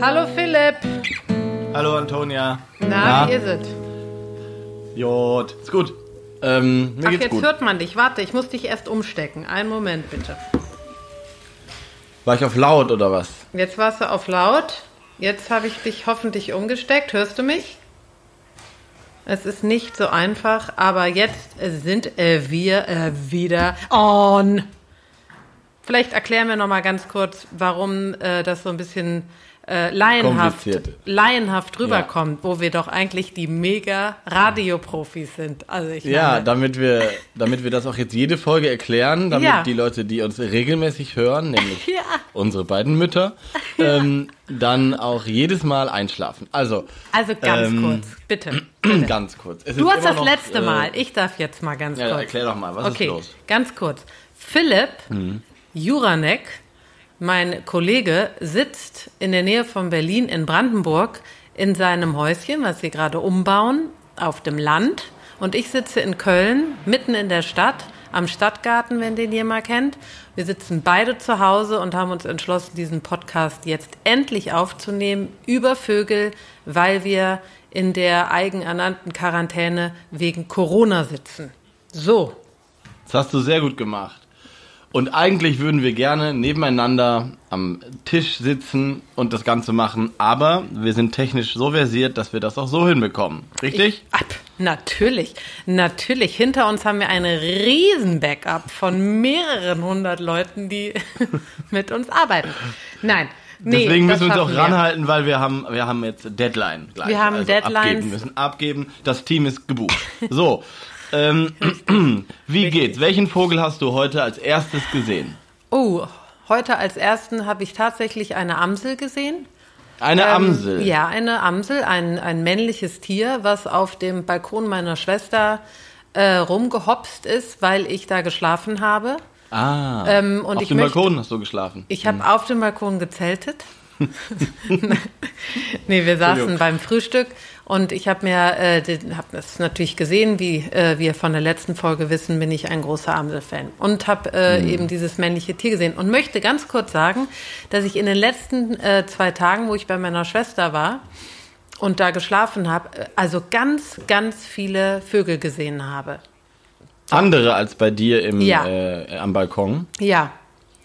Hallo Philipp. Hallo Antonia. Na, wie ist es? Jod. Ist gut. Ähm, mir Ach, geht's jetzt gut. hört man dich. Warte, ich muss dich erst umstecken. Einen Moment bitte. War ich auf laut oder was? Jetzt warst du auf laut. Jetzt habe ich dich hoffentlich umgesteckt. Hörst du mich? Es ist nicht so einfach, aber jetzt sind äh, wir äh, wieder on. Vielleicht erklären wir noch mal ganz kurz, warum äh, das so ein bisschen äh, laienhaft, laienhaft rüberkommt, wo wir doch eigentlich die mega Radioprofis sind. Also ich Ja, meine, damit wir, damit wir das auch jetzt jede Folge erklären, damit Ja. die Leute, die uns regelmäßig hören, nämlich Ja. unsere beiden Mütter, ähm, dann auch jedes Mal einschlafen. Also, also ganz ähm, kurz, bitte. ganz kurz. Es Du hast das noch, letzte äh, Mal. Ich darf jetzt mal ganz Ja, kurz. erklär doch mal, was okay, ist los? ganz kurz. Philipp Mhm. Juranek, mein Kollege, sitzt in der Nähe von Berlin in Brandenburg in seinem Häuschen, was sie gerade umbauen, auf dem Land. Und ich sitze in Köln, mitten in der Stadt, am Stadtgarten, wenn den jemand kennt. Wir sitzen beide zu Hause und haben uns entschlossen, diesen Podcast jetzt endlich aufzunehmen über Vögel, weil wir in der eigenernannten Quarantäne wegen Corona sitzen. So, Das hast du sehr gut gemacht. Und eigentlich würden wir gerne nebeneinander am Tisch sitzen und das Ganze machen, aber wir sind technisch so versiert, dass wir das auch so hinbekommen. Richtig? Ab, natürlich, natürlich. Hinter uns haben wir eine riesen Backup von mehreren hundert Leuten, die mit uns arbeiten. Nein, nee, Deswegen müssen wir uns auch schaffen wir. ranhalten, weil wir haben, wir haben jetzt Deadline gleich. Wir haben also Deadlines. Abgeben, wir müssen abgeben. Das Team ist gebucht. So. Ähm, wie geht's? Welchen Vogel hast du heute als erstes gesehen? Oh, heute als ersten habe ich tatsächlich eine Amsel gesehen. Eine Ähm, Amsel. Ja, eine Amsel, ein, ein männliches Tier, was auf dem Balkon meiner Schwester äh, rumgehopst ist, weil ich da geschlafen habe. Ah. Ähm, auf ich dem möchte- Balkon hast du geschlafen. Ich habe auf dem Balkon gezeltet. nee, wir saßen beim Frühstück und ich habe mir, äh, habe das natürlich gesehen, wie äh, wir von der letzten Folge wissen, bin ich ein großer Amsel-Fan und habe äh, Mhm. eben dieses männliche Tier gesehen und möchte ganz kurz sagen, dass ich in den letzten äh, zwei Tagen, wo ich bei meiner Schwester war und da geschlafen habe, äh, also ganz, ganz viele Vögel gesehen habe. Andere als bei dir im, Ja. äh, am Balkon. Ja,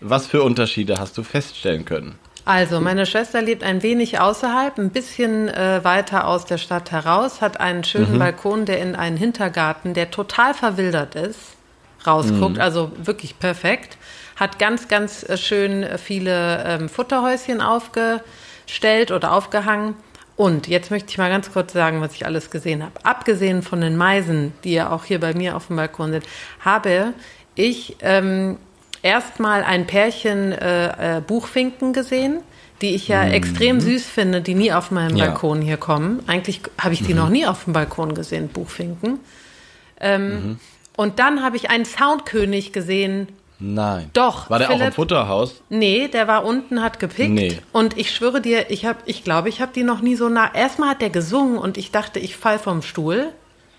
Was für Unterschiede hast du feststellen können? Also, meine Schwester lebt ein wenig außerhalb, ein bisschen äh, weiter aus der Stadt heraus, hat einen schönen Balkon, der in einen Hintergarten, der total verwildert ist, rausguckt, also wirklich perfekt. Hat ganz, ganz äh, schön äh, viele ähm, Futterhäuschen aufgestellt oder aufgehangen. Und jetzt möchte ich mal ganz kurz sagen, was ich alles gesehen habe. Abgesehen von den Meisen, die ja auch hier bei mir auf dem Balkon sind, habe ich ähm, erstmal ein Pärchen äh, äh, Buchfinken gesehen, die ich ja extrem süß finde, die nie auf meinem Ja. Balkon hier kommen. Eigentlich habe ich die noch nie auf dem Balkon gesehen, Buchfinken. Ähm, Und dann habe ich einen Soundkönig gesehen. Nein. Doch, War der auch im Philipp- Futterhaus? Nee, der war unten, hat gepickt. Nee. Und ich schwöre dir, ich habe, ich glaube, ich habe die noch nie so nah. Erstmal hat der gesungen und ich dachte, ich fall vom Stuhl.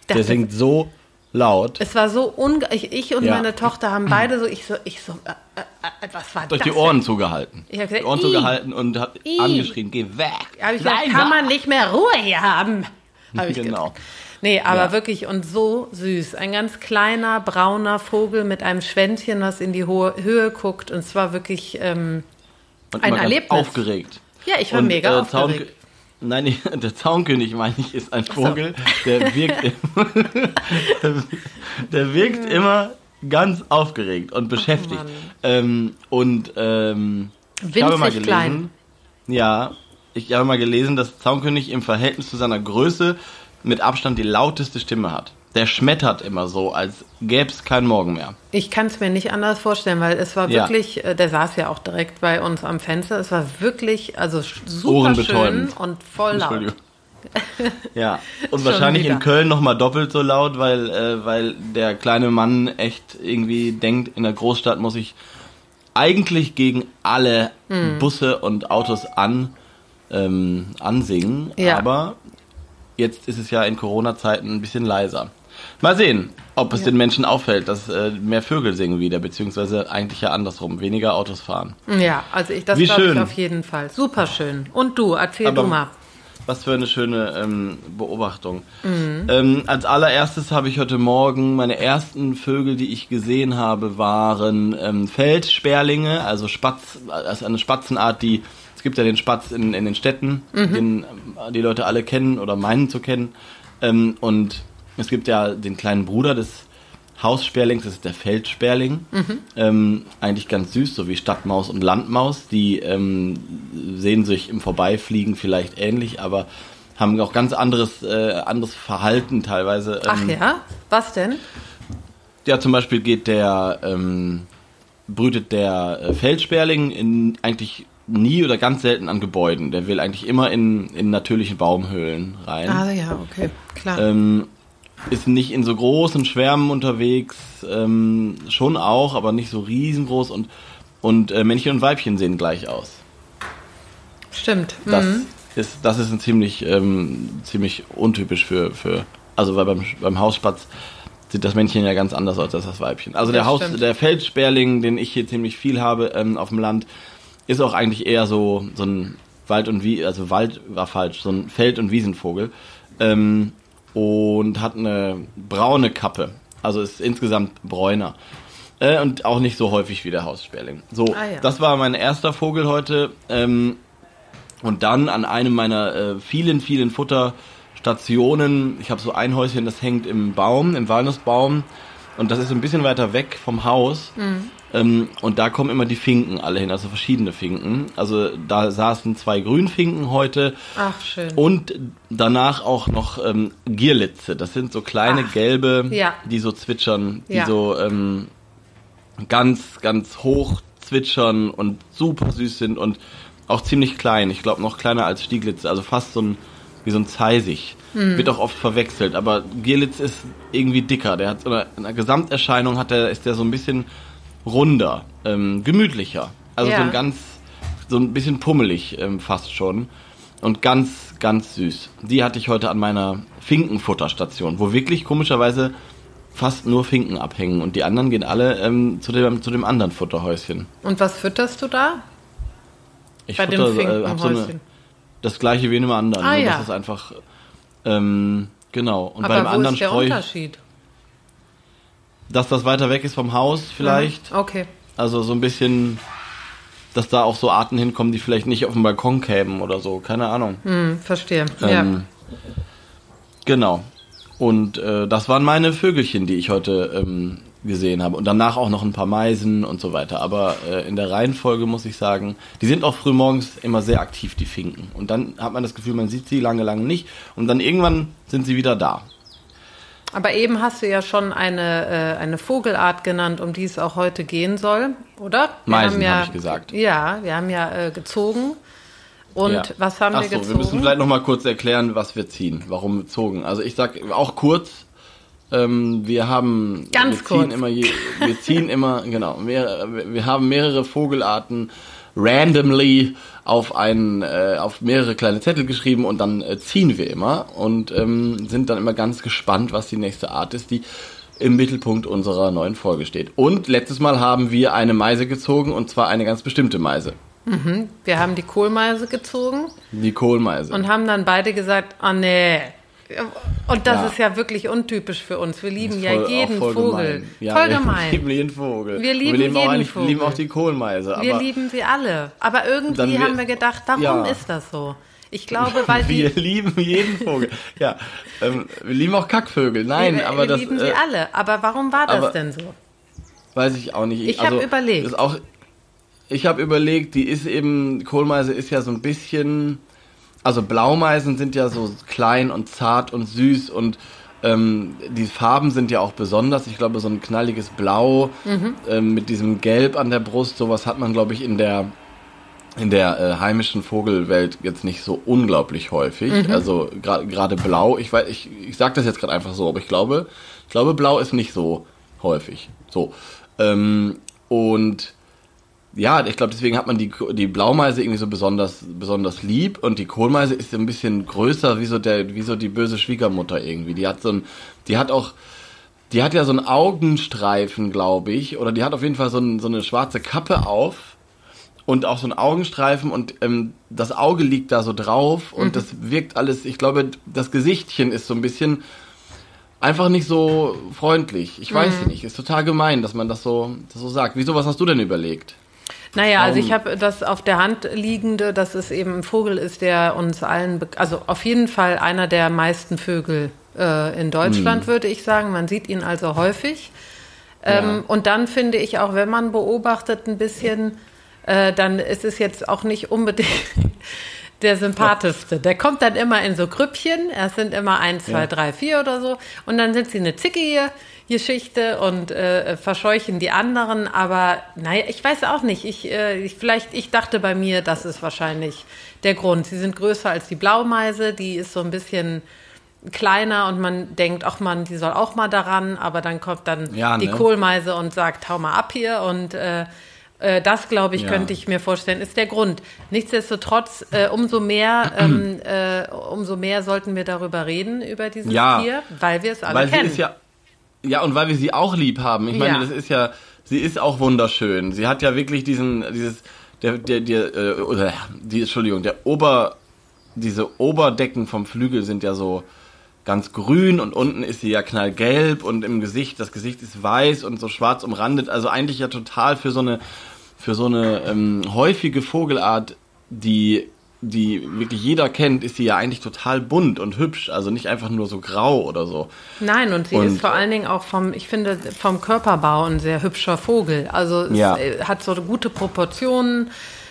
Der Dachte, singt so laut. es war so unge ich, ich und Ja. meine Tochter haben beide so, ich so, ich so, äh, äh, was war Durch das? die Ohren zugehalten. Ich hab gesagt, die Ohren zugehalten und hab Ih. angeschrien, geh weg. Habe ich gesagt, kann man nicht mehr Ruhe hier haben. Hab ich Genau. gedacht. Nee, aber Ja. wirklich und so süß. Ein ganz kleiner, brauner Vogel mit einem Schwänzchen, was in die hohe Höhe guckt. Und zwar wirklich, ähm, Und Ein Erlebnis. aufgeregt. ja, ich war Und, mega äh, aufgeregt. Nein, der Zaunkönig, meine ich, ist ein Vogel, der wirkt, immer, der wirkt immer ganz aufgeregt und beschäftigt. Ähm, und ähm, ich habe mal gelesen, klein. ja, ich habe mal gelesen, dass Zaunkönig im Verhältnis zu seiner Größe mit Abstand die lauteste Stimme hat. Der schmettert immer so, als gäbe es keinen Morgen mehr. Ich kann es mir nicht anders vorstellen, weil es war Ja. wirklich, äh, der saß ja auch direkt bei uns am Fenster. Es war wirklich, also super schön und voll laut. Ja, und wahrscheinlich wieder. in Köln nochmal doppelt so laut, weil, äh, weil der kleine Mann echt irgendwie denkt, in der Großstadt muss ich eigentlich gegen alle Hm. Busse und Autos an, ähm, ansingen. Ja. Aber jetzt ist es ja in Corona-Zeiten ein bisschen leiser. Mal sehen, ob es ja. den Menschen auffällt, dass äh, mehr Vögel singen wieder, beziehungsweise eigentlich ja andersrum, weniger Autos fahren. Ja, also ich, das glaube ich auf jeden Fall. Super schön. Und du, erzähl Aber, du mal. Was für eine schöne ähm, Beobachtung. Mhm. Ähm, als allererstes habe ich heute Morgen meine ersten Vögel, die ich gesehen habe, waren ähm, Feldsperlinge, also Spatz, also eine Spatzenart, die es gibt ja den Spatz in, in den Städten, mhm. den äh, die Leute alle kennen oder meinen zu kennen. Ähm, und es gibt ja den kleinen Bruder des Haussperlings, das ist der Feldsperling. Mhm. Ähm, eigentlich ganz süß, so wie Stadtmaus und Landmaus. Die ähm, sehen sich im Vorbeifliegen vielleicht ähnlich, aber haben auch ganz anderes, äh, anderes Verhalten teilweise. Ach ähm, ja? Was denn? Ja, zum Beispiel geht der, ähm, brütet der äh, Feldsperling in eigentlich nie oder ganz selten an Gebäuden. Der will eigentlich immer in, in natürliche Baumhöhlen rein. Ah ja, okay, klar. Ähm, ist nicht in so großen Schwärmen unterwegs, ähm, schon auch, aber nicht so riesengroß und, und äh, Männchen und Weibchen sehen gleich aus. Stimmt. Das mhm. ist, das ist ein ziemlich, ähm, ziemlich untypisch für, für, also weil beim, beim Hausspatz sieht das Männchen ja ganz anders aus als das Weibchen. Also das der Haus, stimmt. der Feldsperling, den ich hier ziemlich viel habe ähm, auf dem Land, ist auch eigentlich eher so, so ein Wald und Wie, also Wald war falsch, so ein Feld- und Wiesenvogel. Ähm, und hat eine braune Kappe. Also ist insgesamt bräuner. Äh, und auch nicht so häufig wie der Haussperling. So, ah, ja. das war mein erster Vogel heute. Ähm, und dann an einem meiner äh, vielen, vielen Futterstationen, ich habe so ein Häuschen, das hängt im Baum, im Walnussbaum. Und das ist ein bisschen weiter weg vom Haus. Mhm. Ähm, und da kommen immer die Finken alle hin, also verschiedene Finken. Also da saßen zwei Grünfinken heute. Ach, schön. Und danach auch noch ähm, Gierlitze. Das sind so kleine Ach, gelbe, ja. die so zwitschern, die ja. so ähm, ganz, ganz hoch zwitschern und super süß sind und auch ziemlich klein. Ich glaube noch kleiner als Stieglitz, also fast so ein wie so ein Zeisig. Hm. Wird auch oft verwechselt, aber Gierlitz ist irgendwie dicker. Der hat so eine, in der Gesamterscheinung hat der, ist der so ein bisschen runder, ähm, gemütlicher. Also ja. so ein ganz, so ein bisschen pummelig ähm, fast schon. Und ganz, ganz süß. Die hatte ich heute an meiner Finkenfutterstation, wo wirklich komischerweise fast nur Finken abhängen und die anderen gehen alle ähm, zu, dem, zu dem anderen Futterhäuschen. Und was fütterst du da? Ich Bei futter, dem Finkenhäuschen? Äh, so das gleiche wie in einem anderen. Ah, ja. Das ist einfach, ähm, genau. Und Aber bei dem wo anderen ist der Unterschied? Dass das weiter weg ist vom Haus vielleicht. Mhm. Okay. Also so ein bisschen, dass da auch so Arten hinkommen, die vielleicht nicht auf dem Balkon kämen oder so. Keine Ahnung. Hm, verstehe. Ähm, ja. Genau. Und äh, das waren meine Vögelchen, die ich heute ähm, gesehen habe. Und danach auch noch ein paar Meisen und so weiter. Aber äh, in der Reihenfolge muss ich sagen, die sind auch frühmorgens immer sehr aktiv, die Finken. Und dann hat man das Gefühl, man sieht sie lange, lange nicht. Und dann irgendwann sind sie wieder da. Aber eben hast du ja schon eine, äh, eine Vogelart genannt, um die es auch heute gehen soll, oder? Wir Meisen, habe ja, hab ich gesagt. Ja, wir haben ja äh, gezogen. Und ja. was haben Ach wir so, gezogen? Wir müssen vielleicht noch mal kurz erklären, was wir ziehen, warum wir zogen. Also ich sag auch kurz, ähm, wir haben ganz wir kurz. Ziehen immer je, wir ziehen immer genau. Wir, wir haben mehrere Vogelarten randomly auf einen, äh, auf mehrere kleine Zettel geschrieben und dann äh, ziehen wir immer und ähm, sind dann immer ganz gespannt, was die nächste Art ist, die im Mittelpunkt unserer neuen Folge steht. Und letztes Mal haben wir eine Meise gezogen und zwar eine ganz bestimmte Meise. Mhm. Wir haben die Kohlmeise gezogen. Die Kohlmeise. Und haben dann beide gesagt, oh nee, und das ja. ist ja wirklich untypisch für uns. Wir lieben voll, ja jeden Vogel. Gemein. Ja, voll gemein. Wir lieben jeden Vogel. Wir lieben, wir lieben jeden auch, Vogel. lieben auch die Kohlmeise. wir lieben sie alle. Aber irgendwie wir, haben wir gedacht, warum ja. ist das so? Ich glaube, weil die. Wir lieben jeden Vogel. Ja, ähm, wir lieben auch Kackvögel. Nein, wir, aber wir das. Wir lieben sie äh, alle. Aber warum war das denn so? Weiß ich auch nicht. Ich, ich also, habe überlegt. Auch, ich habe überlegt, die ist eben, Kohlmeise ist ja so ein bisschen also Blaumeisen sind ja so klein und zart und süß und ähm, die Farben sind ja auch besonders. Ich glaube, so ein knalliges Blau mhm. ähm, mit diesem Gelb an der Brust, sowas hat man, glaube ich, in der in der äh, heimischen Vogelwelt jetzt nicht so unglaublich häufig. Mhm. Also gerade Blau, ich weiß, ich, ich sage das jetzt gerade einfach so, aber ich glaube, ich glaube, Blau ist nicht so häufig. So. Ähm, und ja, ich glaube, deswegen hat man die, die Blaumeise irgendwie so besonders, besonders lieb und die Kohlmeise ist ein bisschen größer, wie so der, wie so die böse Schwiegermutter irgendwie. Die hat so ein, die hat auch, die hat ja so einen Augenstreifen, glaube ich, oder die hat auf jeden Fall so, ein, so eine schwarze Kappe auf und auch so einen Augenstreifen und ähm, das Auge liegt da so drauf und mhm. das wirkt alles, ich glaube, das Gesichtchen ist so ein bisschen einfach nicht so freundlich. Ich weiß mhm. nicht, ist total gemein, dass man das so, das so sagt. Wieso, was hast du denn überlegt? Naja, also ich habe das auf der Hand liegende, dass es eben ein Vogel ist, der uns allen, also auf jeden Fall einer der meisten Vögel äh, in Deutschland, hm. würde ich sagen. Man sieht ihn also häufig. Ähm, ja. Und dann finde ich auch, wenn man beobachtet ein bisschen, äh, dann ist es jetzt auch nicht unbedingt der sympathischste. Der kommt dann immer in so Grüppchen. Es sind immer eins, zwei, ja. drei, vier oder so. Und dann sind sie eine zickige Geschichte und äh, verscheuchen die anderen. Aber naja, ich weiß auch nicht. Ich, äh, ich, vielleicht, ich dachte bei mir, das ist wahrscheinlich der Grund. Sie sind größer als die Blaumeise. Die ist so ein bisschen kleiner und man denkt, ach man, die soll auch mal daran. Aber dann kommt dann ja, die ne? Kohlmeise und sagt, hau mal ab hier und äh, äh, das, glaube ich, ja. könnte ich mir vorstellen, ist der Grund. Nichtsdestotrotz, äh, umso mehr, ähm, äh, umso mehr sollten wir darüber reden über dieses ja, Tier, weil wir es alle weil kennen. ja, ja, und weil wir sie auch lieb haben. Ich meine, ja. das ist ja, sie ist auch wunderschön. Sie hat ja wirklich diesen, dieses, der, der, der, äh, oder die, Entschuldigung, der Ober, diese Oberdecken vom Flügel sind ja so ganz grün und unten ist sie ja knallgelb und im Gesicht, das Gesicht ist weiß und so schwarz umrandet. Also eigentlich ja total für so eine, für so eine ähm, häufige Vogelart, die die wirklich jeder kennt, ist sie ja eigentlich total bunt und hübsch, also nicht einfach nur so grau oder so. Nein, und sie und, ist vor allen Dingen auch vom, ich finde, vom Körperbau ein sehr hübscher Vogel. Also ja. äh, hat so gute Proportionen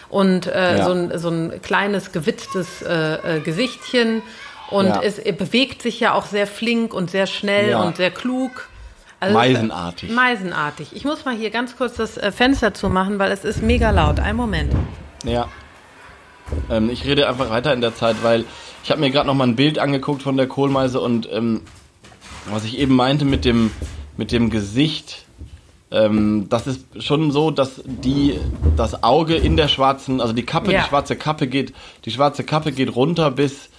und äh, ja. so, ein, so ein kleines gewitztes äh, äh, Gesichtchen und ja. es bewegt sich ja auch sehr flink und sehr schnell und sehr klug. Also Meisenartig. Meisenartig. Ich muss mal hier ganz kurz das äh, Fenster zumachen, weil es ist mega laut. Ein Moment. Ja. Ähm, ich rede einfach weiter in der Zeit, weil ich habe mir gerade noch mal ein Bild angeguckt von der Kohlmeise und ähm, was ich eben meinte mit dem, mit dem Gesicht, ähm, das ist schon so, dass die, das Auge in der schwarzen, also die Kappe, ja. die schwarze Kappe geht, die schwarze Kappe geht runter bis,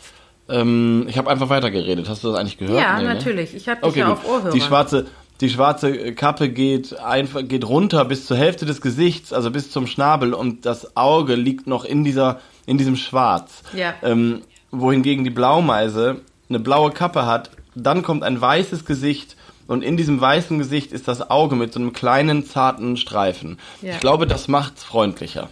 ähm, ich habe einfach weitergeredet. Hast du das eigentlich gehört? Ja, nee, ne? natürlich. Ne? Ich habe dich okay, ja gut. auf Ohrhörer. Die schwarze, die schwarze Kappe geht einfach geht runter bis zur Hälfte des Gesichts, also bis zum Schnabel und das Auge liegt noch in dieser in diesem Schwarz. Ja. Ähm, wohingegen die Blaumeise eine blaue Kappe hat, dann kommt ein weißes Gesicht und in diesem weißen Gesicht ist das Auge mit so einem kleinen zarten Streifen. Ja. Ich glaube, das macht's freundlicher.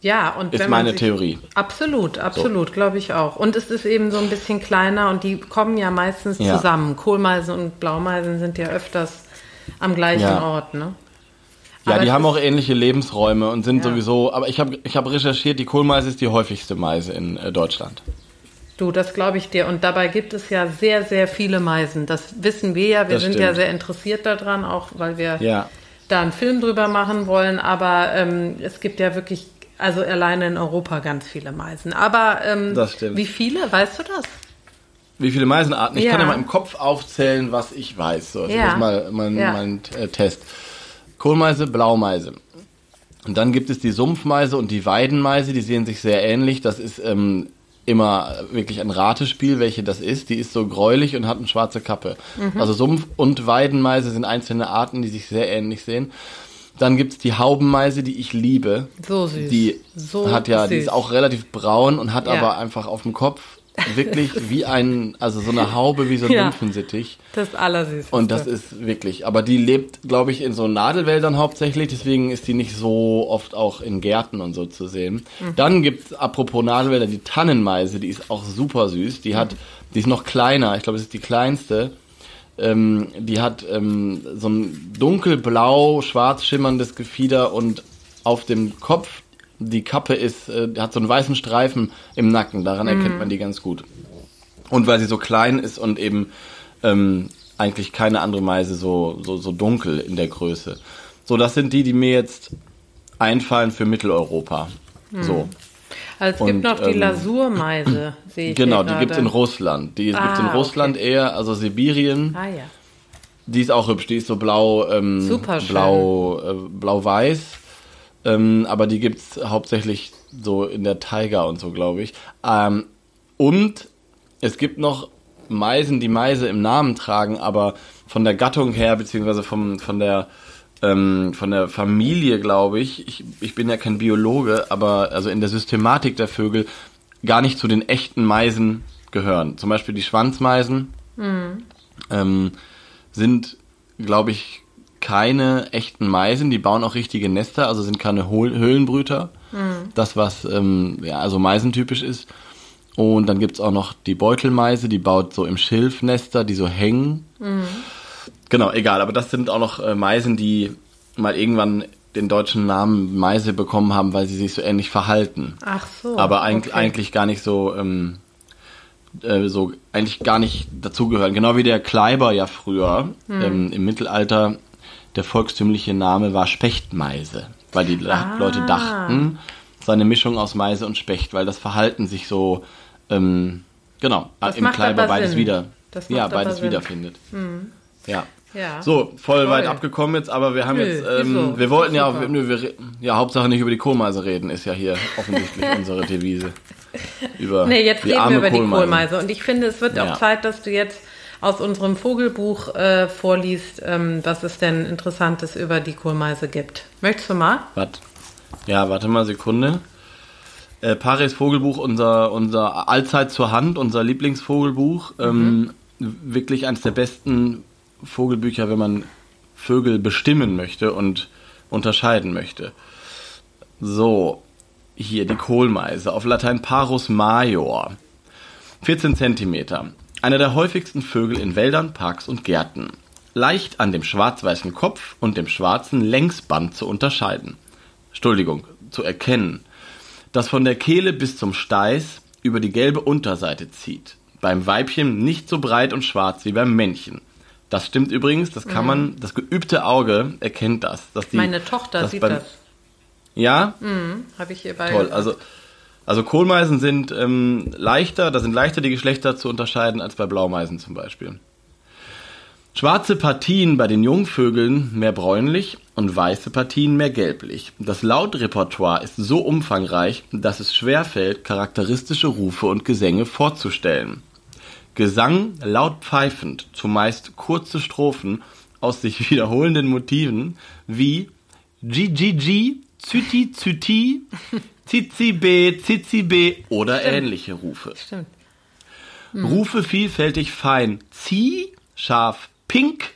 Ja, und ist meine sich, Theorie. Absolut, absolut, so. glaube ich auch. Und es ist eben so ein bisschen kleiner und die kommen ja meistens ja. zusammen. Kohlmeisen und Blaumeisen sind ja öfters am gleichen ja. Ort, ne? Ja, aber die haben auch ähnliche Lebensräume und sind ja. sowieso, aber ich habe ich hab recherchiert, die Kohlmeise ist die häufigste Meise in äh, Deutschland. Du, das glaube ich dir. Und dabei gibt es ja sehr, sehr viele Meisen. Das wissen wir ja. Wir das sind stimmt. ja sehr interessiert daran, auch weil wir ja. da einen Film drüber machen wollen. Aber ähm, es gibt ja wirklich, also alleine in Europa ganz viele Meisen. Aber ähm, wie viele? Weißt du das? Wie viele Meisenarten? Ich ja. kann ja mal im Kopf aufzählen, was ich weiß. So, also ja. das ist mal mein, mein äh, Test. Kohlmeise, Blaumeise. Und dann gibt es die Sumpfmeise und die Weidenmeise, die sehen sich sehr ähnlich. Das ist ähm, immer wirklich ein Ratespiel, welche das ist. Die ist so gräulich und hat eine schwarze Kappe. Mhm. Also Sumpf- und Weidenmeise sind einzelne Arten, die sich sehr ähnlich sehen. Dann gibt es die Haubenmeise, die ich liebe. So süß. Die so hat ja, süß. die ist auch relativ braun und hat ja. aber einfach auf dem Kopf wirklich wie ein, also so eine Haube wie so ein ja, Nymphensittich. Das Allersüßeste. Und das ist wirklich, aber die lebt, glaube ich, in so Nadelwäldern hauptsächlich, deswegen ist die nicht so oft auch in Gärten und so zu sehen. Mhm. Dann gibt's, apropos Nadelwälder, die Tannenmeise, die ist auch super süß. Die hat, die ist noch kleiner, ich glaube, es ist die kleinste. Ähm, die hat ähm, so ein dunkelblau, schwarz schimmerndes Gefieder und auf dem Kopf die Kappe ist, äh, hat so einen weißen Streifen im Nacken, daran mhm. erkennt man die ganz gut. Und weil sie so klein ist und eben ähm, eigentlich keine andere Meise so, so, so dunkel in der Größe. So, das sind die, die mir jetzt einfallen für Mitteleuropa. Mhm. So. Also es gibt noch die ähm, Lasurmeise, sehe ich Genau, die gibt es in Russland. Die ah, gibt es in Russland okay. eher, also Sibirien. Ah ja. Die ist auch hübsch, die ist so blau, ähm, blau, äh, blau-weiß Ähm, aber die gibt es hauptsächlich so in der Taiga und so, glaube ich. Ähm, und es gibt noch Meisen, die Meise im Namen tragen, aber von der Gattung her, beziehungsweise vom, von der ähm, von der Familie, glaube ich, ich, ich bin ja kein Biologe, aber also in der Systematik der Vögel gar nicht zu den echten Meisen gehören. Zum Beispiel die Schwanzmeisen mhm. ähm, sind, glaube ich, keine echten Meisen. Die bauen auch richtige Nester, also sind keine Höhlenbrüter. Mhm. Das, was ähm, ja, also meisentypisch ist. Und dann gibt es auch noch die Beutelmeise, die baut so im Schilf Nester, die so hängen. Mhm. Genau, egal, aber das sind auch noch äh, Meisen, die mal irgendwann den deutschen Namen Meise bekommen haben, weil sie sich so ähnlich verhalten. Ach so. Aber eigentlich, okay. eigentlich gar nicht so, ähm, äh, so eigentlich gar nicht dazugehören. Genau wie der Kleiber ja früher hm. ähm, im Mittelalter der volkstümliche Name war Spechtmeise, weil die ah. Leute dachten, seine Mischung aus Meise und Specht, weil das Verhalten sich so ähm, genau das im Kleiber beides Sinn. wieder ja beides wiederfindet. Hm. Ja. Ja. So, voll Toll. weit abgekommen jetzt, aber wir haben nö, jetzt, ähm, wir wollten ja, auch, nö, wir, ja, Hauptsache nicht über die Kohlmeise reden, ist ja hier offensichtlich unsere Devise. Über nee, jetzt reden wir über Kohlmeise. die Kohlmeise. Und ich finde, es wird ja. auch Zeit, dass du jetzt aus unserem Vogelbuch äh, vorliest, ähm, was es denn Interessantes über die Kohlmeise gibt. Möchtest du mal? Warte. Ja, warte mal, Sekunde. Äh, Paris Vogelbuch, unser, unser allzeit zur Hand, unser Lieblingsvogelbuch. Mhm. Ähm, wirklich eines der besten Vogelbücher, wenn man Vögel bestimmen möchte und unterscheiden möchte. So, hier die Kohlmeise, auf Latein Parus major. 14 Zentimeter. Einer der häufigsten Vögel in Wäldern, Parks und Gärten. Leicht an dem schwarz-weißen Kopf und dem schwarzen Längsband zu unterscheiden. Entschuldigung, zu erkennen. Das von der Kehle bis zum Steiß über die gelbe Unterseite zieht. Beim Weibchen nicht so breit und schwarz wie beim Männchen. Das stimmt übrigens, das kann mhm. man, das geübte Auge erkennt das. Dass die, Meine Tochter sieht beim, das. Ja? Mhm, Habe ich hier bei. Toll, also, also Kohlmeisen sind ähm, leichter, da sind leichter die Geschlechter zu unterscheiden als bei Blaumeisen zum Beispiel. Schwarze Partien bei den Jungvögeln mehr bräunlich und weiße Partien mehr gelblich. Das Lautrepertoire ist so umfangreich, dass es schwerfällt, charakteristische Rufe und Gesänge vorzustellen. Gesang laut pfeifend, zumeist kurze Strophen aus sich wiederholenden Motiven wie GGG, Züti Züti, Zizibe, Zizibe oder Stimmt. ähnliche Rufe. Stimmt. Hm. Rufe vielfältig fein. Zieh, scharf, pink,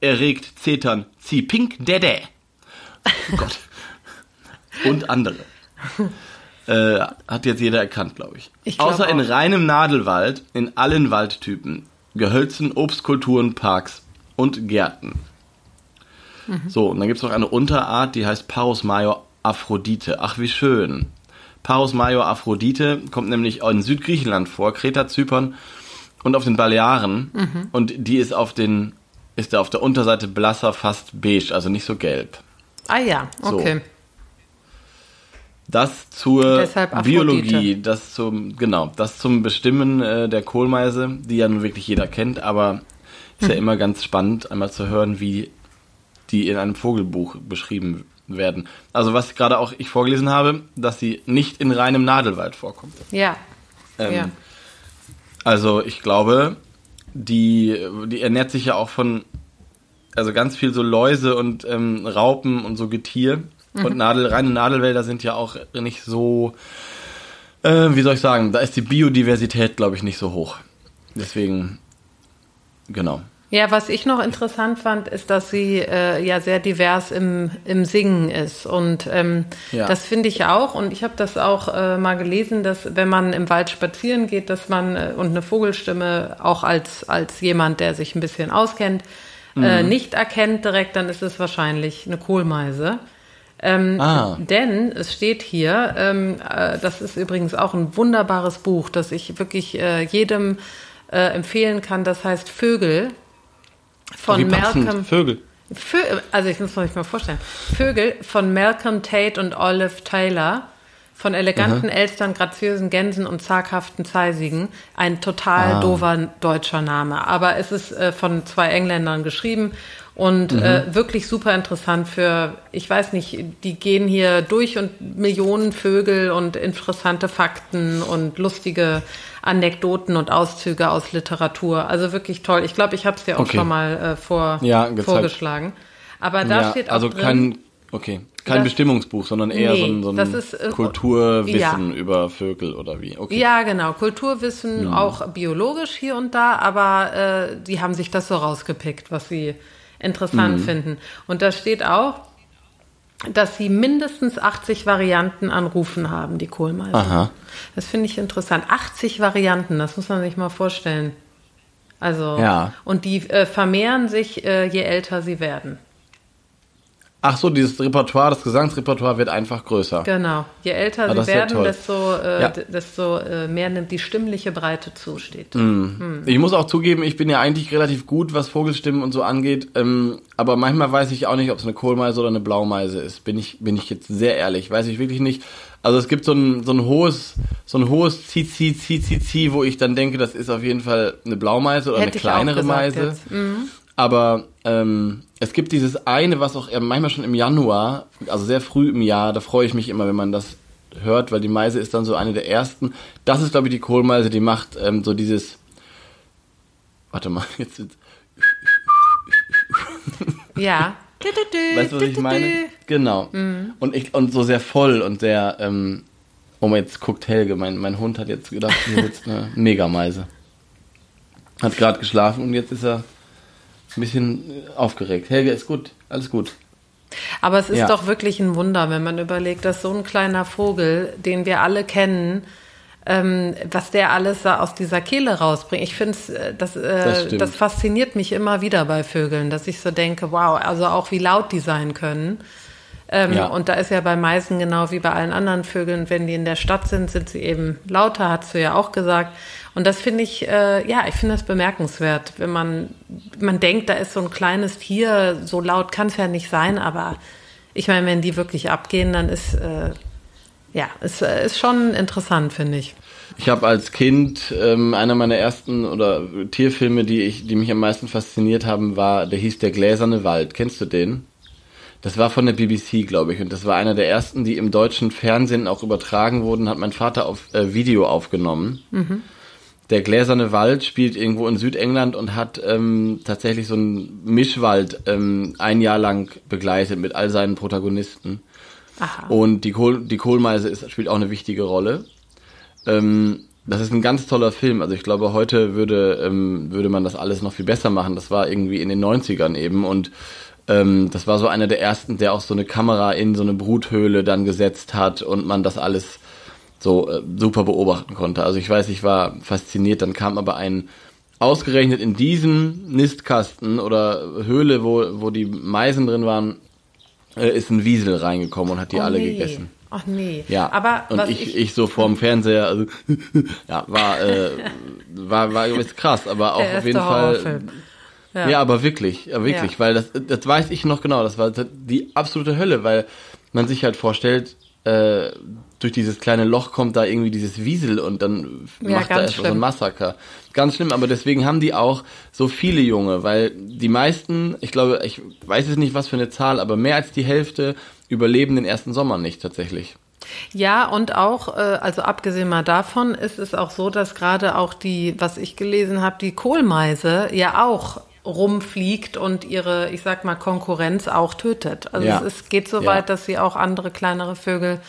erregt, zetern, zieh, pink, dede. Oh Gott. Und andere. Äh, hat jetzt jeder erkannt, glaube ich. ich glaub Außer auch. in reinem Nadelwald, in allen Waldtypen, Gehölzen, Obstkulturen, Parks und Gärten. Mhm. So, und dann gibt es noch eine Unterart, die heißt Parus major Aphrodite. Ach, wie schön. Parus major Aphrodite kommt nämlich in Südgriechenland vor, Kreta, Zypern und auf den Balearen. Mhm. Und die ist auf den, ist auf der Unterseite blasser, fast beige, also nicht so gelb. Ah ja, okay. So. Das zur Biologie, das zum, genau, das zum Bestimmen äh, der Kohlmeise, die ja nun wirklich jeder kennt, aber ist hm. ja immer ganz spannend, einmal zu hören, wie die in einem Vogelbuch beschrieben werden. Also was gerade auch ich vorgelesen habe, dass sie nicht in reinem Nadelwald vorkommt. Ja. Ähm, ja. Also ich glaube, die, die ernährt sich ja auch von, also ganz viel so Läuse und ähm, Raupen und so Getier. Mhm. Und Nadel, reine Nadelwälder sind ja auch nicht so, äh, wie soll ich sagen, da ist die Biodiversität, glaube ich, nicht so hoch. Deswegen, genau. Ja, was ich noch interessant fand, ist, dass sie äh, ja sehr divers im, im Singen ist. Und ähm, ja. das finde ich auch. Und ich habe das auch äh, mal gelesen, dass wenn man im Wald spazieren geht, dass man äh, und eine Vogelstimme auch als, als jemand, der sich ein bisschen auskennt, äh, mhm. nicht erkennt direkt, dann ist es wahrscheinlich eine Kohlmeise. Ähm, ah. Denn es steht hier, ähm, äh, das ist übrigens auch ein wunderbares Buch, das ich wirklich äh, jedem äh, empfehlen kann. Das heißt Vögel von Malcolm. Vögel. Vö also ich muss mich mal vorstellen. Vögel von Malcolm Tate und Olive Taylor. Von eleganten Aha. Elstern, graziösen Gänsen und zaghaften Zeisigen. Ein total ah. dover deutscher Name. Aber es ist äh, von zwei Engländern geschrieben Und mhm. äh, wirklich super interessant für, ich weiß nicht, die gehen hier durch und Millionen Vögel und interessante Fakten und lustige Anekdoten und Auszüge aus Literatur. Also wirklich toll. Ich glaube, ich habe es dir auch okay. schon mal äh, vor, ja, vorgeschlagen. Aber da ja, steht auch also drin, kein, okay, kein das, Bestimmungsbuch, sondern eher nee, so ein, so ein ist, äh, Kulturwissen ja. über Vögel oder wie. Okay. Ja, genau, Kulturwissen, ja. auch biologisch hier und da, aber äh, die haben sich das so rausgepickt, was sie interessant mhm. finden. Und da steht auch, dass sie mindestens 80 Varianten an Rufen haben, die Kohlmeisen. Aha. Das finde ich interessant. 80 Varianten, das muss man sich mal vorstellen. Also, ja. und die äh, vermehren sich, äh, je älter sie werden. Ach so, dieses Repertoire, das Gesangsrepertoire wird einfach größer. Genau. Je älter ah, sie werden, desto, äh, ja. desto äh, mehr nimmt die stimmliche Breite zu, steht. Mm. Mm. Ich muss auch zugeben, ich bin ja eigentlich relativ gut, was Vogelstimmen und so angeht. Ähm, aber manchmal weiß ich auch nicht, ob es eine Kohlmeise oder eine Blaumeise ist. Bin ich, bin ich jetzt sehr ehrlich. Weiß ich wirklich nicht. Also es gibt so ein, so ein hohes, so ein hohes Zi, Zi, Zi, Zi, Zi, wo ich dann denke, das ist auf jeden Fall eine Blaumeise oder Hätte eine kleinere Meise. Mhm. Aber ähm, es gibt dieses eine, was auch manchmal schon im Januar, also sehr früh im Jahr, da freue ich mich immer, wenn man das hört, weil die Meise ist dann so eine der ersten. Das ist, glaube ich, die Kohlmeise, die macht ähm, so dieses. Warte mal, jetzt. ja. weißt du, was ich meine? Genau. Mhm. Und, ich, und so sehr voll und sehr. Ähm, oh, jetzt guckt Helge, mein, mein Hund hat jetzt gedacht, hier sitzt eine Megameise. Hat gerade geschlafen und jetzt ist er ein bisschen aufgeregt. Helge, ist gut, alles gut. Aber es ist ja. doch wirklich ein Wunder, wenn man überlegt, dass so ein kleiner Vogel, den wir alle kennen, ähm, was der alles aus dieser Kehle rausbringt. Ich finde, äh, das, äh, das, das, fasziniert mich immer wieder bei Vögeln, dass ich so denke, wow, also auch wie laut die sein können. Ähm, ja. Und da ist ja bei Meisen genau wie bei allen anderen Vögeln, wenn die in der Stadt sind, sind sie eben lauter, hast du ja auch gesagt. Und das finde ich, äh, ja, ich finde das bemerkenswert, wenn man, man denkt, da ist so ein kleines Tier, so laut kann es ja nicht sein, aber ich meine, wenn die wirklich abgehen, dann ist, äh, ja, ist, äh, ist schon interessant, finde ich. Ich habe als Kind ähm, einer meiner ersten oder Tierfilme, die ich, die mich am meisten fasziniert haben, war, der hieß der gläserne Wald. Kennst du den? Das war von der BBC, glaube ich, und das war einer der ersten, die im deutschen Fernsehen auch übertragen wurden. Hat mein Vater auf äh, Video aufgenommen. Mhm. Der gläserne Wald spielt irgendwo in Südengland und hat ähm, tatsächlich so einen Mischwald ähm, ein Jahr lang begleitet mit all seinen Protagonisten. Aha. Und die, Kohl, die Kohlmeise ist, spielt auch eine wichtige Rolle. Ähm, das ist ein ganz toller Film. Also ich glaube, heute würde, ähm, würde man das alles noch viel besser machen. Das war irgendwie in den 90ern eben und ähm, das war so einer der ersten, der auch so eine Kamera in so eine Bruthöhle dann gesetzt hat und man das alles so äh, super beobachten konnte. Also ich weiß, ich war fasziniert, dann kam aber ein ausgerechnet in diesem Nistkasten oder Höhle, wo, wo die Meisen drin waren, äh, ist ein Wiesel reingekommen und hat die oh, alle nee. gegessen. Ach nee. Ja. Aber und ich, ich, ich so vorm Fernseher, also ja, war, äh, war, war ist krass, aber auch auf jeden Fall. Ja. ja. aber wirklich, ja, wirklich, ja. weil das, das weiß ich noch genau, das war die absolute Hölle, weil man sich halt vorstellt, äh, durch dieses kleine Loch kommt da irgendwie dieses Wiesel und dann ja, macht da erst so ein Massaker. Ganz schlimm, aber deswegen haben die auch so viele Junge, weil die meisten, ich glaube, ich weiß jetzt nicht was für eine Zahl, aber mehr als die Hälfte überleben den ersten Sommer nicht tatsächlich. Ja, und auch, äh, also abgesehen mal davon, ist es auch so, dass gerade auch die, was ich gelesen habe, die Kohlmeise ja auch rumfliegt und ihre, ich sag mal, Konkurrenz auch tötet. Also ja. es, es, geht so ja. weit, dass sie auch andere kleinere Vögel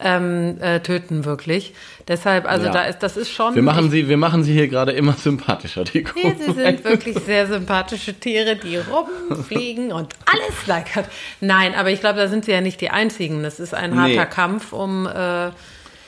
ähm, äh, töten wirklich. Deshalb, also ja. da ist, das ist schon. Wir machen sie, wir machen sie hier gerade immer sympathischer. Die nee, sie sind wirklich sehr sympathische Tiere, die rumfliegen und alles leckert. Nein, aber ich glaube, da sind sie ja nicht die einzigen. Das ist ein harter nee. Kampf um äh,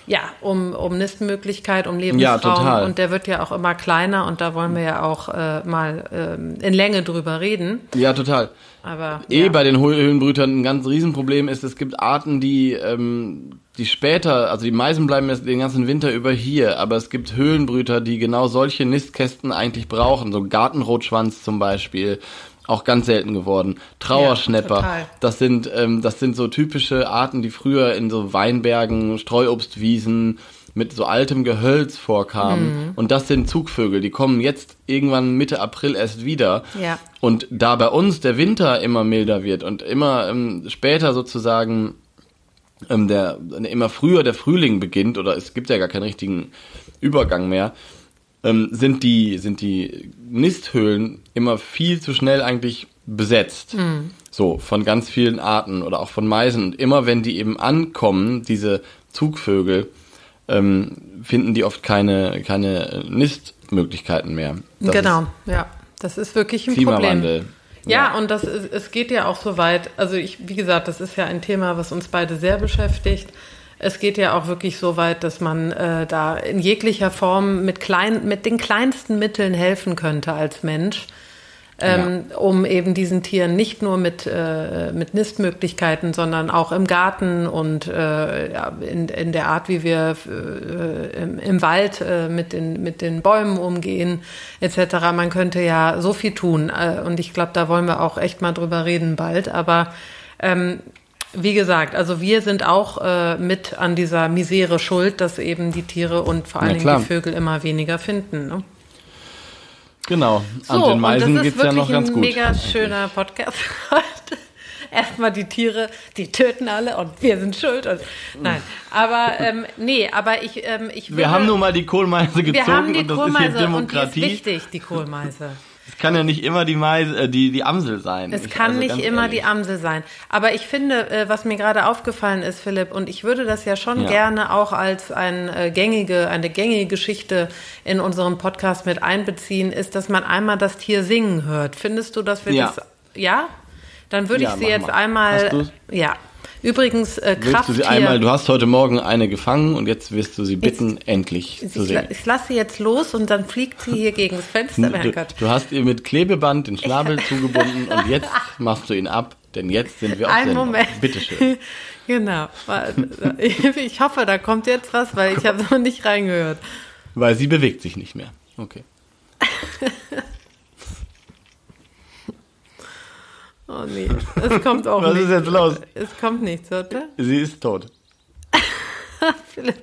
ja, um, um Nistmöglichkeit, um Lebensraum. Ja, total. Und der wird ja auch immer kleiner und da wollen wir ja auch äh, mal äh, in Länge drüber reden. Ja, total. Aber eh ja. bei den Höhlenbrütern ein ganz Riesenproblem ist, es gibt Arten, die, ähm, die später, also die Meisen bleiben jetzt den ganzen Winter über hier, aber es gibt Höhlenbrüter, die genau solche Nistkästen eigentlich brauchen, so Gartenrotschwanz zum Beispiel auch ganz selten geworden. Trauerschnepper, ja, das sind ähm, das sind so typische Arten, die früher in so Weinbergen, Streuobstwiesen, mit so altem Gehölz vorkamen. Und das sind Zugvögel, die kommen jetzt irgendwann Mitte April erst wieder. Ja. Und da bei uns der Winter immer milder wird und immer ähm, später sozusagen ähm, der immer früher der Frühling beginnt oder es gibt ja gar keinen richtigen Übergang mehr, ähm, sind die sind die Nisthöhlen immer viel zu schnell eigentlich besetzt. So von ganz vielen Arten oder auch von Meisen und immer wenn die eben ankommen, diese Zugvögel, ähm, finden die oft keine keine Nistmöglichkeiten mehr. Das genau, ja. Das ist wirklich ein Klimawandel. Problem. Ja, und das ist, es geht ja auch so weit. Also ich, wie gesagt, das ist ja ein Thema, was uns beide sehr beschäftigt. Es geht ja auch wirklich so weit, dass man äh, da in jeglicher Form mit klein, mit den kleinsten Mitteln helfen könnte als Mensch, ähm, um eben diesen Tieren nicht nur mit, äh, mit Nistmöglichkeiten, sondern auch im Garten und äh, ja, in, in der Art, wie wir äh, im, im Wald äh, mit, den, mit den Bäumen umgehen, etc. Man könnte ja so viel tun. Äh, und ich glaube, da wollen wir auch echt mal drüber reden bald. Aber ähm, wie gesagt, also wir sind auch äh, mit an dieser Misere schuld, dass eben die Tiere und vor allen Dingen die Vögel immer weniger finden. Ne? Genau. An So, den Meisen das ist geht's ja wirklich noch ganz ein gut. mega schöner Podcast heute. Erstmal die Tiere, die töten alle und wir sind schuld. Und, nein, aber ähm, nee, aber ich, ähm, ich würde, Wir haben nun mal die Kohlmeise gezogen wir haben die und das Kohlmeise ist hier und die Demokratie. ist wichtig, die Kohlmeise. Es kann ja nicht immer die Meise, äh, die, die Amsel sein. Es Ich- kann also nicht immer ehrlich. die Amsel sein. Aber ich finde, äh, was mir gerade aufgefallen ist, Philipp, und ich würde das ja schon Ja. gerne auch als ein, äh, gängige, eine gängige Geschichte in unserem Podcast mit einbeziehen, ist, dass man einmal das Tier singen hört. Findest du, dass wir Ja. das, ja? Dann würde Ja, ich sie jetzt mal. einmal, ja. Übrigens, äh, Willst du Krafttier. sie einmal, du hast heute Morgen eine gefangen und jetzt wirst du sie bitten, endlich zu ich, singen. ich lasse sie jetzt los und dann fliegt sie hier gegen das Fenster. Du, du hast ihr mit Klebeband den Schnabel zugebunden und jetzt machst du ihn ab, denn jetzt sind wir auf Ein Sendung. Moment. Bitteschön. Genau. Ich hoffe, da kommt jetzt was, weil ich habe noch nicht reingehört. Weil sie bewegt sich nicht mehr. Okay. Oh nee, es kommt auch Was nichts. ist jetzt los? Es kommt nichts, oder? Sie ist tot. Philipp.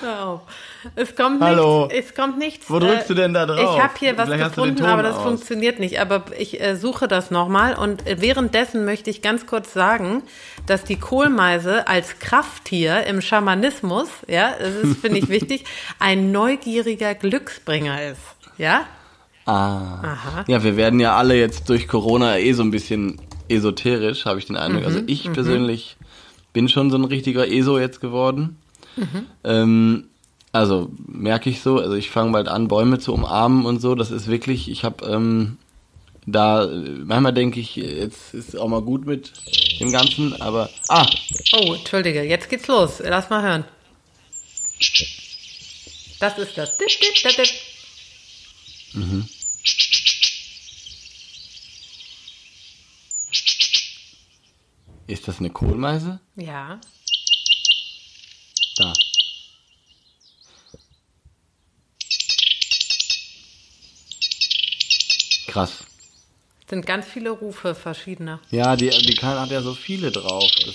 Hör auf. Es kommt Hallo. nichts. Es kommt nichts. Wo drückst Äh, du denn da drauf? Ich habe hier was Vielleicht gefunden, aber das aus. funktioniert nicht. Aber ich äh, suche das nochmal. Und äh, währenddessen möchte ich ganz kurz sagen, dass die Kohlmeise als Krafttier im Schamanismus, ja, das ist, finde ich wichtig, ein neugieriger Glücksbringer ist. Ja? Ah. Aha. Ja, wir werden ja alle jetzt durch Corona eh so ein bisschen esoterisch, habe ich den Eindruck. Mhm, also ich persönlich bin schon so ein richtiger ESO jetzt geworden. Mhm. Ähm, also merke ich so, also ich fange bald an, Bäume zu umarmen und so. Das ist wirklich, ich habe ähm, da, manchmal denke ich, jetzt ist auch mal gut mit dem Ganzen, aber, ah, Oh, entschuldige, jetzt geht's los. Lass mal hören. Das ist das. Dit, dit, dit, dit. ist das eine Kohlmeise? Ja. Da. Krass. Sind ganz viele Rufe verschiedene. Ja, die, die hat ja so viele drauf. Das,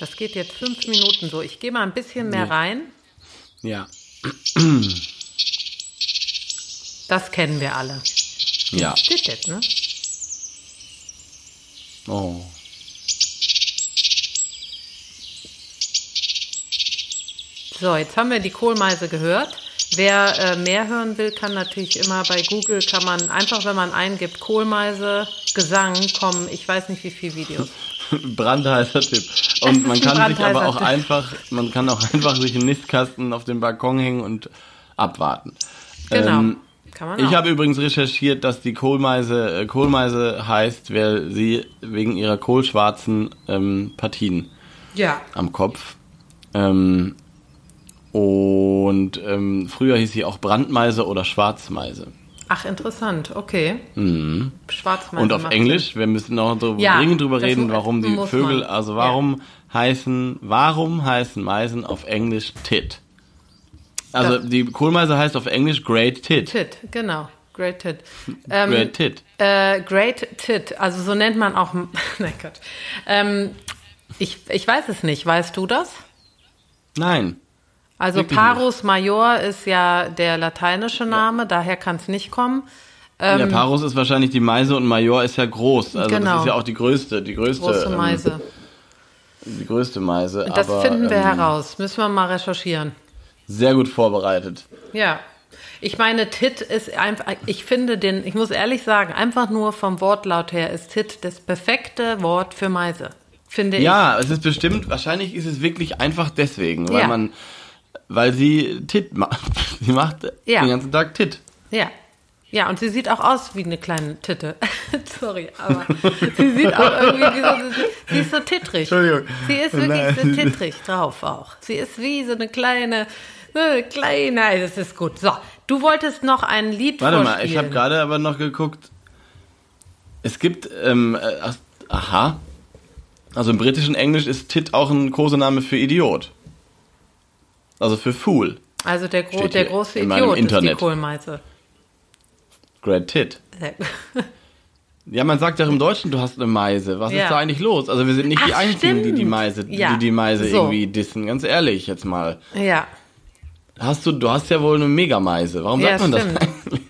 Das geht jetzt fünf Minuten so. Ich gehe mal ein bisschen mehr rein. ja. Das kennen wir alle. Ja. Dit, dit, ne? Oh. So, jetzt haben wir die Kohlmeise gehört. Wer äh, mehr hören will, kann natürlich immer bei Google, kann man einfach, wenn man eingibt, Kohlmeise, Gesang, kommen, ich weiß nicht wie viele Videos. Brandheißer Tipp. Und man kann sich aber auch Tipp. einfach, man kann auch einfach sich einen Nistkasten auf den Balkon hängen und abwarten. Genau. Ähm, kann man ich habe übrigens recherchiert, dass die Kohlmeise äh, Kohlmeise heißt, weil sie wegen ihrer kohlschwarzen ähm, Partien Ja. am Kopf. Ähm, und ähm, früher hieß sie auch Brandmeise oder Schwarzmeise. Ach, interessant, okay. Mhm. Und auf Englisch, wir müssen noch so Ja, dringend drüber reden, warum die Vögel, man. also warum heißen, warum heißen Meisen auf Englisch Tit? Also Das- die Kohlmeise heißt auf Englisch Great Tit. Sinn. Tit, genau. Great Tit. Ähm, Great Tit. Äh, Great Tit, also so nennt man auch. Nein Gott. Ähm, ich, ich weiß es nicht. Weißt du das? Nein. Also Parus nicht. Major ist ja der lateinische Name, ja. daher kann es nicht kommen. Ähm, ja, Parus ist wahrscheinlich die Meise und Major ist ja groß. Also genau. das ist ja auch die größte, die größte. Große ähm, Meise. Ähm, die größte Meise. Das aber, finden wir ähm, heraus. Müssen wir mal recherchieren. Sehr gut vorbereitet. Ja. Ich meine, Tit ist einfach, ich finde den, ich muss ehrlich sagen, einfach nur vom Wortlaut her ist Tit das perfekte Wort für Meise. Finde ja, ich. Ja, es ist bestimmt, wahrscheinlich ist es wirklich einfach deswegen, weil ja. man, weil sie Tit macht. Sie macht ja. den ganzen Tag Tit. Ja. Ja, und sie sieht auch aus wie eine kleine Titte. Sorry, aber sie sieht auch irgendwie wie so, sie ist so tittrig. Entschuldigung. Sie ist wirklich so tittrig drauf auch. Sie ist wie so eine kleine, eine kleine, das ist gut. So, du wolltest noch ein Lied Warte vorspielen. mal, ich habe gerade aber noch geguckt. Es gibt, ähm, äh, aha, also im britischen Englisch ist Tit auch ein Kosename für Idiot. Also für Fool. Also der, gro der große Idiot ist die Kohlmeise. Great Tit. Ja, man sagt ja im Deutschen, du hast eine Meise. Was ja. ist da eigentlich los? Also wir sind nicht Ach, die Einzigen, stimmt. die die Meise, ja. die die Meise so. irgendwie dissen. Ganz ehrlich jetzt mal. Ja. Hast du, du hast ja wohl eine Megameise. Warum sagt ja, man stimmt. das eigentlich?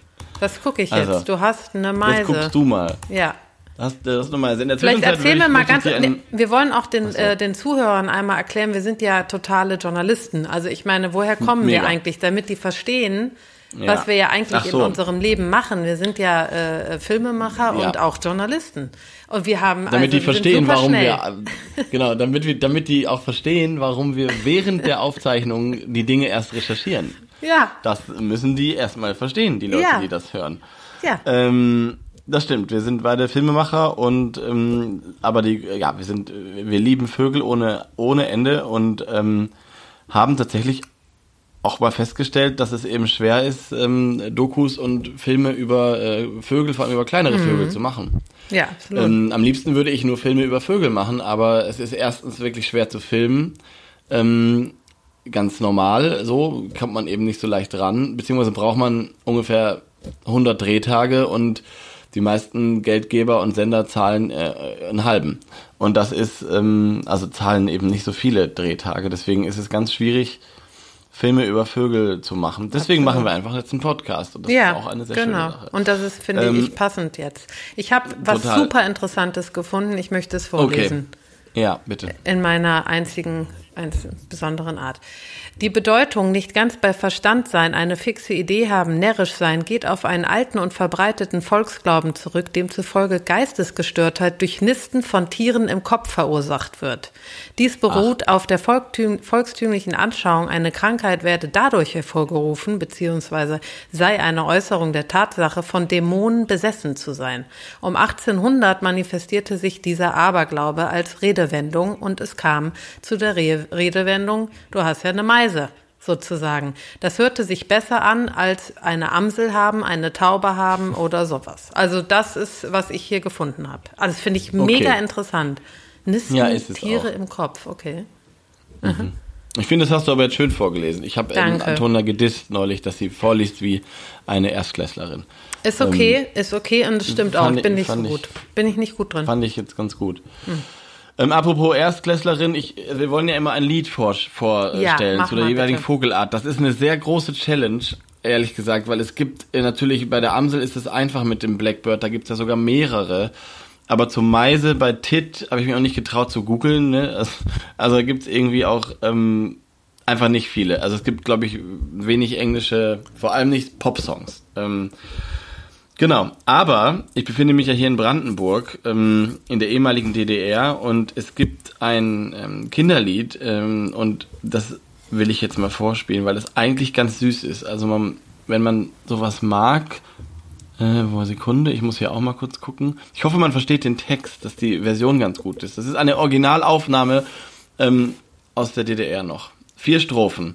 Das gucke ich also, jetzt. Du hast eine Meise. Das guckst du mal. Ja. Das, das nochmal. In der Vielleicht erzählen wir mal ganz. Einen, wir wollen auch den, so. äh, den Zuhörern einmal erklären, wir sind ja totale Journalisten. Also ich meine, woher kommen Mega. wir eigentlich, damit die verstehen, ja. was wir ja eigentlich so. in unserem Leben machen. Wir sind ja äh, Filmemacher ja. und auch Journalisten. Und wir haben damit also, die verstehen, warum schnell. wir genau, damit wir, damit die auch verstehen, warum wir während der Aufzeichnung die Dinge erst recherchieren. Ja. Das müssen die erstmal verstehen, die Leute, ja. die das hören. Ja. Ähm, das stimmt, wir sind beide Filmemacher und ähm, aber die, ja, wir sind, wir lieben Vögel ohne, ohne Ende und ähm, haben tatsächlich auch mal festgestellt, dass es eben schwer ist, ähm, Dokus und Filme über äh, Vögel, vor allem über kleinere mhm. Vögel zu machen. Ja, absolut. Ähm, am liebsten würde ich nur Filme über Vögel machen, aber es ist erstens wirklich schwer zu filmen. Ähm, ganz normal, so kommt man eben nicht so leicht ran, beziehungsweise braucht man ungefähr 100 Drehtage und die meisten Geldgeber und Sender zahlen äh, einen halben. Und das ist, ähm, also zahlen eben nicht so viele Drehtage. Deswegen ist es ganz schwierig, Filme über Vögel zu machen. Deswegen Absolut. machen wir einfach jetzt einen Podcast. Und das ja, ist auch eine sehr genau. schöne Sache. Und das ist, finde ähm, ich, passend jetzt. Ich habe was total. super Interessantes gefunden. Ich möchte es vorlesen. Okay. Ja, bitte. In meiner einzigen, einzigen besonderen Art. Die Bedeutung nicht ganz bei Verstand sein, eine fixe Idee haben, närrisch sein, geht auf einen alten und verbreiteten Volksglauben zurück, demzufolge Geistesgestörtheit durch Nisten von Tieren im Kopf verursacht wird. Dies beruht Ach. auf der volkstümlichen Anschauung, eine Krankheit werde dadurch hervorgerufen, beziehungsweise sei eine Äußerung der Tatsache, von Dämonen besessen zu sein. Um 1800 manifestierte sich dieser Aberglaube als Redewendung und es kam zu der Re Redewendung, du hast ja eine Meise sozusagen. Das hörte sich besser an als eine Amsel haben, eine Taube haben oder sowas. Also das ist, was ich hier gefunden habe. Also das finde ich mega okay. interessant. Nisten ja, Tiere im Kopf, okay. Mhm. Ich finde, das hast du aber jetzt schön vorgelesen. Ich habe Antona gedisst neulich, dass sie vorliest wie eine Erstklässlerin. Ist okay, ähm, ist okay und es stimmt auch. Bin nicht so gut. Bin ich nicht gut drin. Fand ich jetzt ganz gut. Hm. Ähm, apropos Erstklässlerin, ich, wir wollen ja immer ein Lied vor, vorstellen ja, zu der jeweiligen bitte. Vogelart. Das ist eine sehr große Challenge, ehrlich gesagt, weil es gibt äh, natürlich bei der Amsel ist es einfach mit dem Blackbird, da gibt's ja sogar mehrere. Aber zum Meise bei Tit habe ich mich auch nicht getraut zu googeln. Ne? Also, also da gibt's irgendwie auch ähm, einfach nicht viele. Also es gibt, glaube ich, wenig englische, vor allem nicht Pop-Songs. Ähm, Genau, aber ich befinde mich ja hier in Brandenburg, ähm, in der ehemaligen DDR und es gibt ein ähm, Kinderlied ähm, und das will ich jetzt mal vorspielen, weil es eigentlich ganz süß ist. Also man, wenn man sowas mag, äh, wo Sekunde, ich muss hier auch mal kurz gucken. Ich hoffe, man versteht den Text, dass die Version ganz gut ist. Das ist eine Originalaufnahme ähm, aus der DDR noch. Vier Strophen.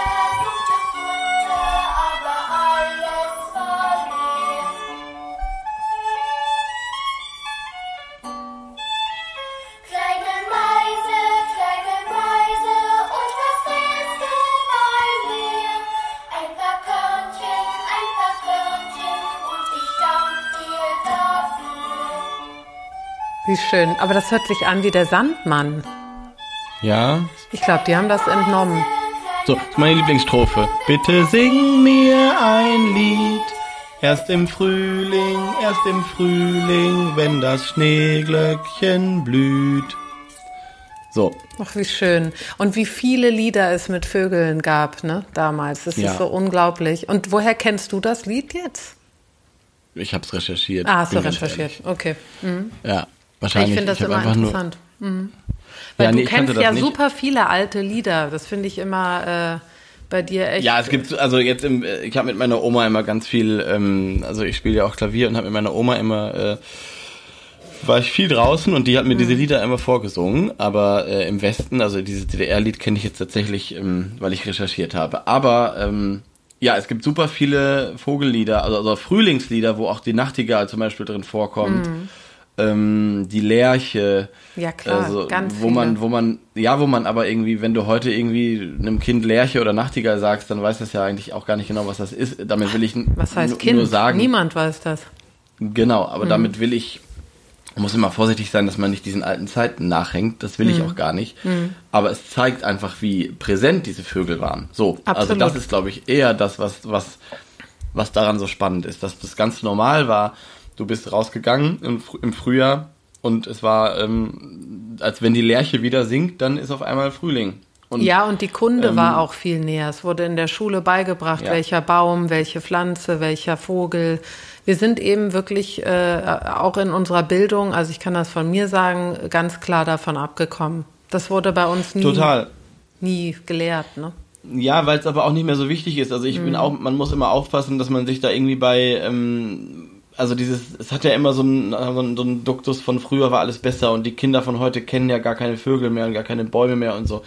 Wie schön. Aber das hört sich an wie der Sandmann. Ja. Ich glaube, die haben das entnommen. So, das ist meine Lieblingsstrophe. Bitte sing mir ein Lied. Erst im Frühling, erst im Frühling, wenn das Schneeglöckchen blüht. So, Ach, wie schön. Und wie viele Lieder es mit Vögeln gab, ne, damals. Das Ja. ist so unglaublich. Und woher kennst du das Lied jetzt? ich hab's recherchiert. Ah, hast du recherchiert. Okay. ehrlich. Ja, Ich wahrscheinlich. finde das hab immer interessant. Mhm. Weil Ja, du nee, ich kennst ja nicht. super viele alte Lieder. Das finde ich immer äh, bei dir echt. Ja, es gibt so- also jetzt im, äh, ich habe mit meiner Oma immer ganz viel, ähm, also ich spiele ja auch Klavier und habe mit meiner Oma immer äh, war ich viel draußen und die hat mir diese Lieder immer vorgesungen, aber äh, im Westen, also dieses DDR-Lied kenne ich jetzt tatsächlich, ähm, weil ich recherchiert habe. Aber ähm, ja, es gibt super viele Vogellieder, also, also Frühlingslieder, wo auch die Nachtigall zum Beispiel drin vorkommt. Ähm, die Lerche, Ja, klar, also, ganz wo man, viele. wo man, ja, wo man aber irgendwie, wenn du heute irgendwie einem Kind Lerche oder Nachtigall sagst, dann weiß das ja eigentlich auch gar nicht genau, was das ist. Damit will ich Was heißt nur, Kind? nur sagen. Niemand weiß das. Genau, aber Mhm. damit will ich, muss immer vorsichtig sein, dass man nicht diesen alten Zeiten nachhängt. Das will Mhm. ich auch gar nicht. Aber es zeigt einfach, wie präsent diese Vögel waren. So, also Absolut. das ist, glaube ich, eher das, was, was, was daran so spannend ist, dass das ganz normal war. Du bist rausgegangen im, im Frühjahr und es war, ähm, als wenn die Lerche wieder singt, dann ist auf einmal Frühling. Und Ja, und die Kunde ähm, war auch viel näher. Es wurde in der Schule beigebracht, Ja. welcher Baum, welche Pflanze, welcher Vogel. Wir sind eben wirklich äh, auch in unserer Bildung, also ich kann das von mir sagen, ganz klar davon abgekommen. Das wurde bei uns nie, total. nie gelehrt. Ne? Ja, weil es aber auch nicht mehr so wichtig ist. Also ich Mhm. bin auch, man muss immer aufpassen, dass man sich da irgendwie bei, ähm, also dieses, es hat ja immer so einen, so einen Duktus von früher war alles besser und die Kinder von heute kennen ja gar keine Vögel mehr und gar keine Bäume mehr und so.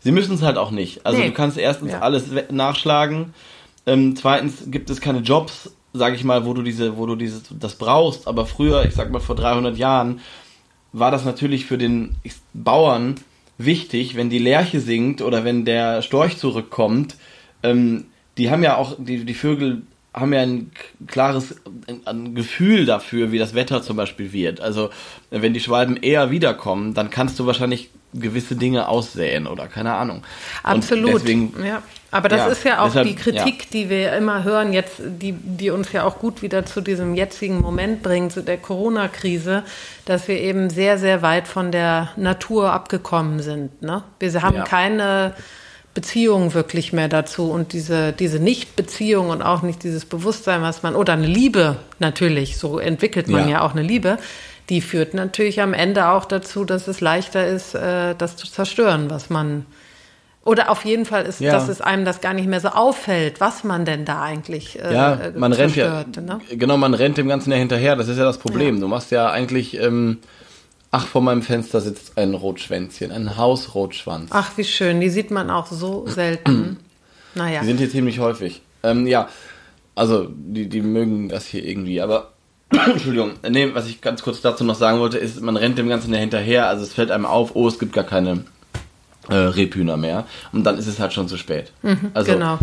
Sie müssen es halt auch nicht. Also Nee. du kannst erstens Ja. alles nachschlagen. Ähm, zweitens gibt es keine Jobs, sage ich mal, wo du diese, wo du dieses, das brauchst. Aber früher, ich sag mal vor 300 Jahren, war das natürlich für den Bauern wichtig, wenn die Lerche singt oder wenn der Storch zurückkommt. Ähm, die haben ja auch, die, die Vögel haben ja ein klares ein, Gefühl dafür, wie das Wetter zum Beispiel wird. Also wenn die Schwalben eher wiederkommen, dann kannst du wahrscheinlich gewisse Dinge aussäen oder keine Ahnung. Absolut. Deswegen, ja. Aber das Ja, ist ja auch deshalb- die Kritik, die wir immer hören, jetzt, die, die uns ja auch gut wieder zu diesem jetzigen Moment bringt, zu der Corona-Krise, dass wir eben sehr, sehr weit von der Natur abgekommen sind. Ne? Wir haben Ja. keine Beziehung wirklich mehr dazu und diese, diese Nicht-Beziehung und auch nicht dieses Bewusstsein, was man, oder eine Liebe natürlich, so entwickelt man Ja. ja auch eine Liebe, die führt natürlich am Ende auch dazu, dass es leichter ist, äh, das zu zerstören, was man oder auf jeden Fall ist, Ja. dass es einem das gar nicht mehr so auffällt, was man denn da eigentlich äh, Ja, äh, man rennt ja, zerstört, ne? genau, man rennt dem Ganzen ja hinterher. Das ist ja das Problem. Du machst ja eigentlich, ähm, ach, vor meinem Fenster sitzt ein Rotschwänzchen, ein Hausrotschwanz. Ach, wie schön, die sieht man auch so selten. naja, Die sind hier ziemlich häufig. Ähm, ja, also die, die mögen das hier irgendwie, aber Entschuldigung, nee, was ich ganz kurz dazu noch sagen wollte, ist, man rennt dem Ganzen ja hinterher, also es fällt einem auf, oh, es gibt gar keine äh, Rebhühner mehr und dann ist es halt schon zu spät. also genau.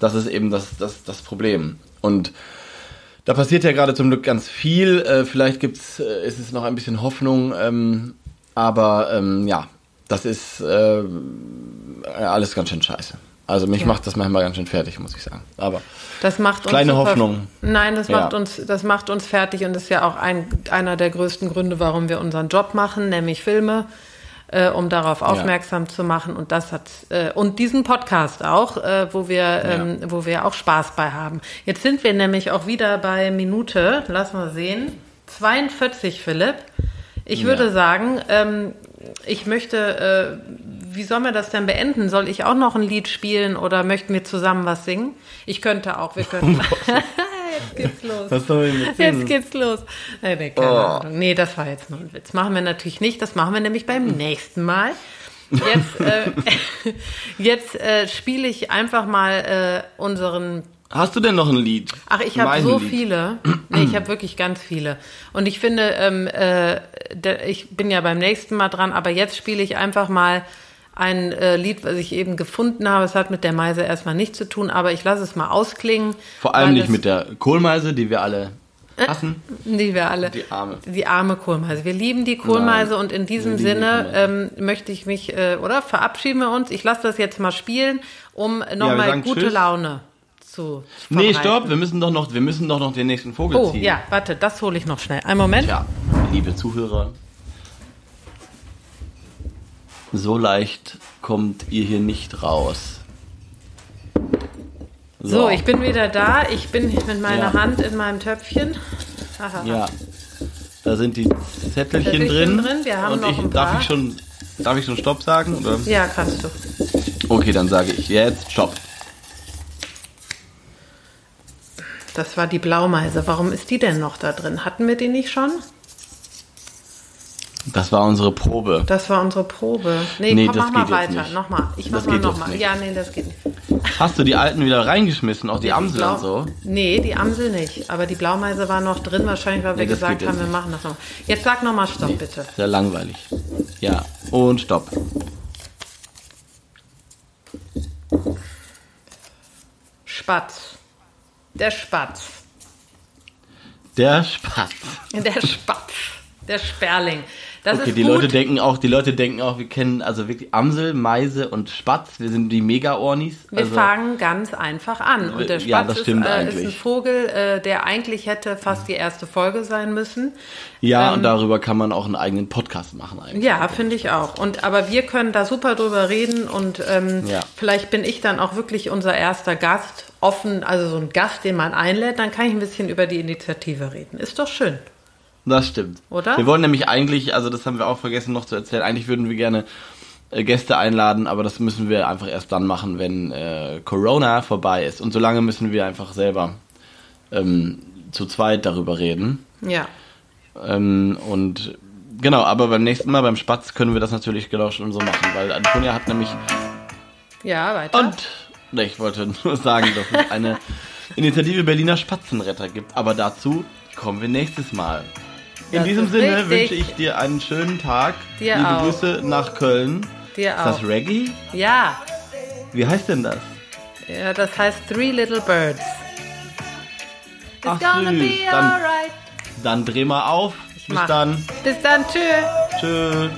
das ist eben das, das, das Problem. Und da passiert ja gerade zum Glück ganz viel. Äh, vielleicht gibt's, äh, ist es noch ein bisschen Hoffnung, ähm, aber ähm, ja, das ist äh, alles ganz schön scheiße. Also mich Ja. macht das manchmal ganz schön fertig, muss ich sagen. Aber Das macht uns Kleine super- Hoffnung. Nein, das Ja. macht uns, das macht uns fertig und ist ja auch ein, einer der größten Gründe, warum wir unseren Job machen, nämlich Filme, äh, um darauf aufmerksam zu machen. Und das hat äh, und diesen Podcast auch, äh, wo wir, ähm, wo wir auch Spaß bei haben. Jetzt sind wir nämlich auch wieder bei Minute, lass mal sehen, 42, Philipp. Ich würde Ja. sagen, ähm, ich möchte, äh, wie sollen wir das denn beenden? Soll ich auch noch ein Lied spielen oder möchten wir zusammen was singen? Ich könnte auch, wir könnten. jetzt geht's los. was soll ich mit Jetzt geht's los. Nee, nee, keine Oh. Ahnung. nee, das war jetzt nur ein Witz. Machen wir natürlich nicht. Das machen wir nämlich beim nächsten Mal. Jetzt, äh, jetzt äh, spiele ich einfach mal äh, unseren Hast du denn noch ein Lied? Ach, ich habe so Lied. viele. Nee, ich habe wirklich ganz viele. Und ich finde, ähm, äh, ich bin ja beim nächsten Mal dran, aber jetzt spiele ich einfach mal ein äh, Lied, was ich eben gefunden habe. Es hat mit der Meise erstmal nichts zu tun, aber ich lasse es mal ausklingen. Vor allem nicht mit der Kohlmeise, die wir alle hassen. Die wir alle. Die arme. Die arme Kohlmeise. Wir lieben die Kohlmeise Nein, und in diesem Sinne ähm, möchte ich mich, äh, oder verabschieden wir uns. Ich lasse das jetzt mal spielen, um nochmal sagen gute Tschüss. Laune zu Nee, stopp, wir müssen doch noch, wir müssen doch noch den nächsten Vogel Oh, ziehen. ja, warte, das hole ich noch schnell. Einen Moment. Tja, liebe Zuhörer, so leicht kommt ihr hier nicht raus. So, ich bin wieder da. Ich bin mit meiner Ja. Hand in meinem Töpfchen. Aha. Ja, da sind die Zettelchen Zettelchen drin. drin, und ich, darf ich schon, darf ich schon Stopp sagen? Oder? Ja, kannst du. Okay, dann sage ich jetzt Stopp. Das war die Blaumeise. Warum ist die denn noch da drin? Hatten wir die nicht schon? Das war unsere Probe. Das war unsere Probe. Nee, Nee, komm, mach mal weiter. nicht. Nochmal. Ich mach Das mal nochmal. nicht. Ja, nee, das geht nicht. Hast du die alten wieder reingeschmissen, auch die Amsel und so? Nee, die Amsel nicht. Aber die Blaumeise war noch drin, wahrscheinlich, weil wir Nee, das gesagt haben, wir machen das noch. Jetzt sag nochmal Stopp, bitte. Sehr langweilig. Ja, und Stopp. Spatz. Der Spatz. Der Spatz. Der Spatz. Der Sperling. Das Okay, die gut. Leute denken auch, die Leute denken auch, wir kennen also wirklich Amsel, Meise und Spatz. Wir sind die Mega-Ornis. Wir Also, fangen ganz einfach an. Und der Spatz Ja, das stimmt ist, äh, ist ein Vogel, äh, der eigentlich hätte fast die erste Folge sein müssen. ja, und darüber kann man auch einen eigenen Podcast machen eigentlich. ähm, Ja, finde ich auch. Und aber wir können da super drüber reden und ähm, Ja. vielleicht bin ich dann auch wirklich unser erster Gast, offen, also so ein Gast, den man einlädt, dann kann ich ein bisschen über die Initiative reden. Ist doch schön. Das stimmt. Oder? Wir wollen nämlich eigentlich, also das haben wir auch vergessen noch zu erzählen, eigentlich würden wir gerne äh, Gäste einladen, aber das müssen wir einfach erst dann machen, wenn äh, Corona vorbei ist. Und solange müssen wir einfach selber ähm, zu zweit darüber reden. Ja. Ähm, und genau, aber beim nächsten Mal beim Spatz können wir das natürlich genau schon so machen, weil Antonia hat nämlich Ja, weiter. und ne, ich wollte nur sagen, dass es eine Initiative Berliner Spatzenretter gibt, aber dazu kommen wir nächstes Mal. In Das diesem Sinne richtig. wünsche ich dir einen schönen Tag. Dir Liebe auch. Grüße nach Köln. Dir Ist das auch. Reggae? Ja. Wie heißt denn das? ja, das heißt Three Little Birds. It's Ach, gonna süß. be Dann- alright. Dann dreh mal auf. Bis mach. dann. Bis dann, tschüss. Tschüss.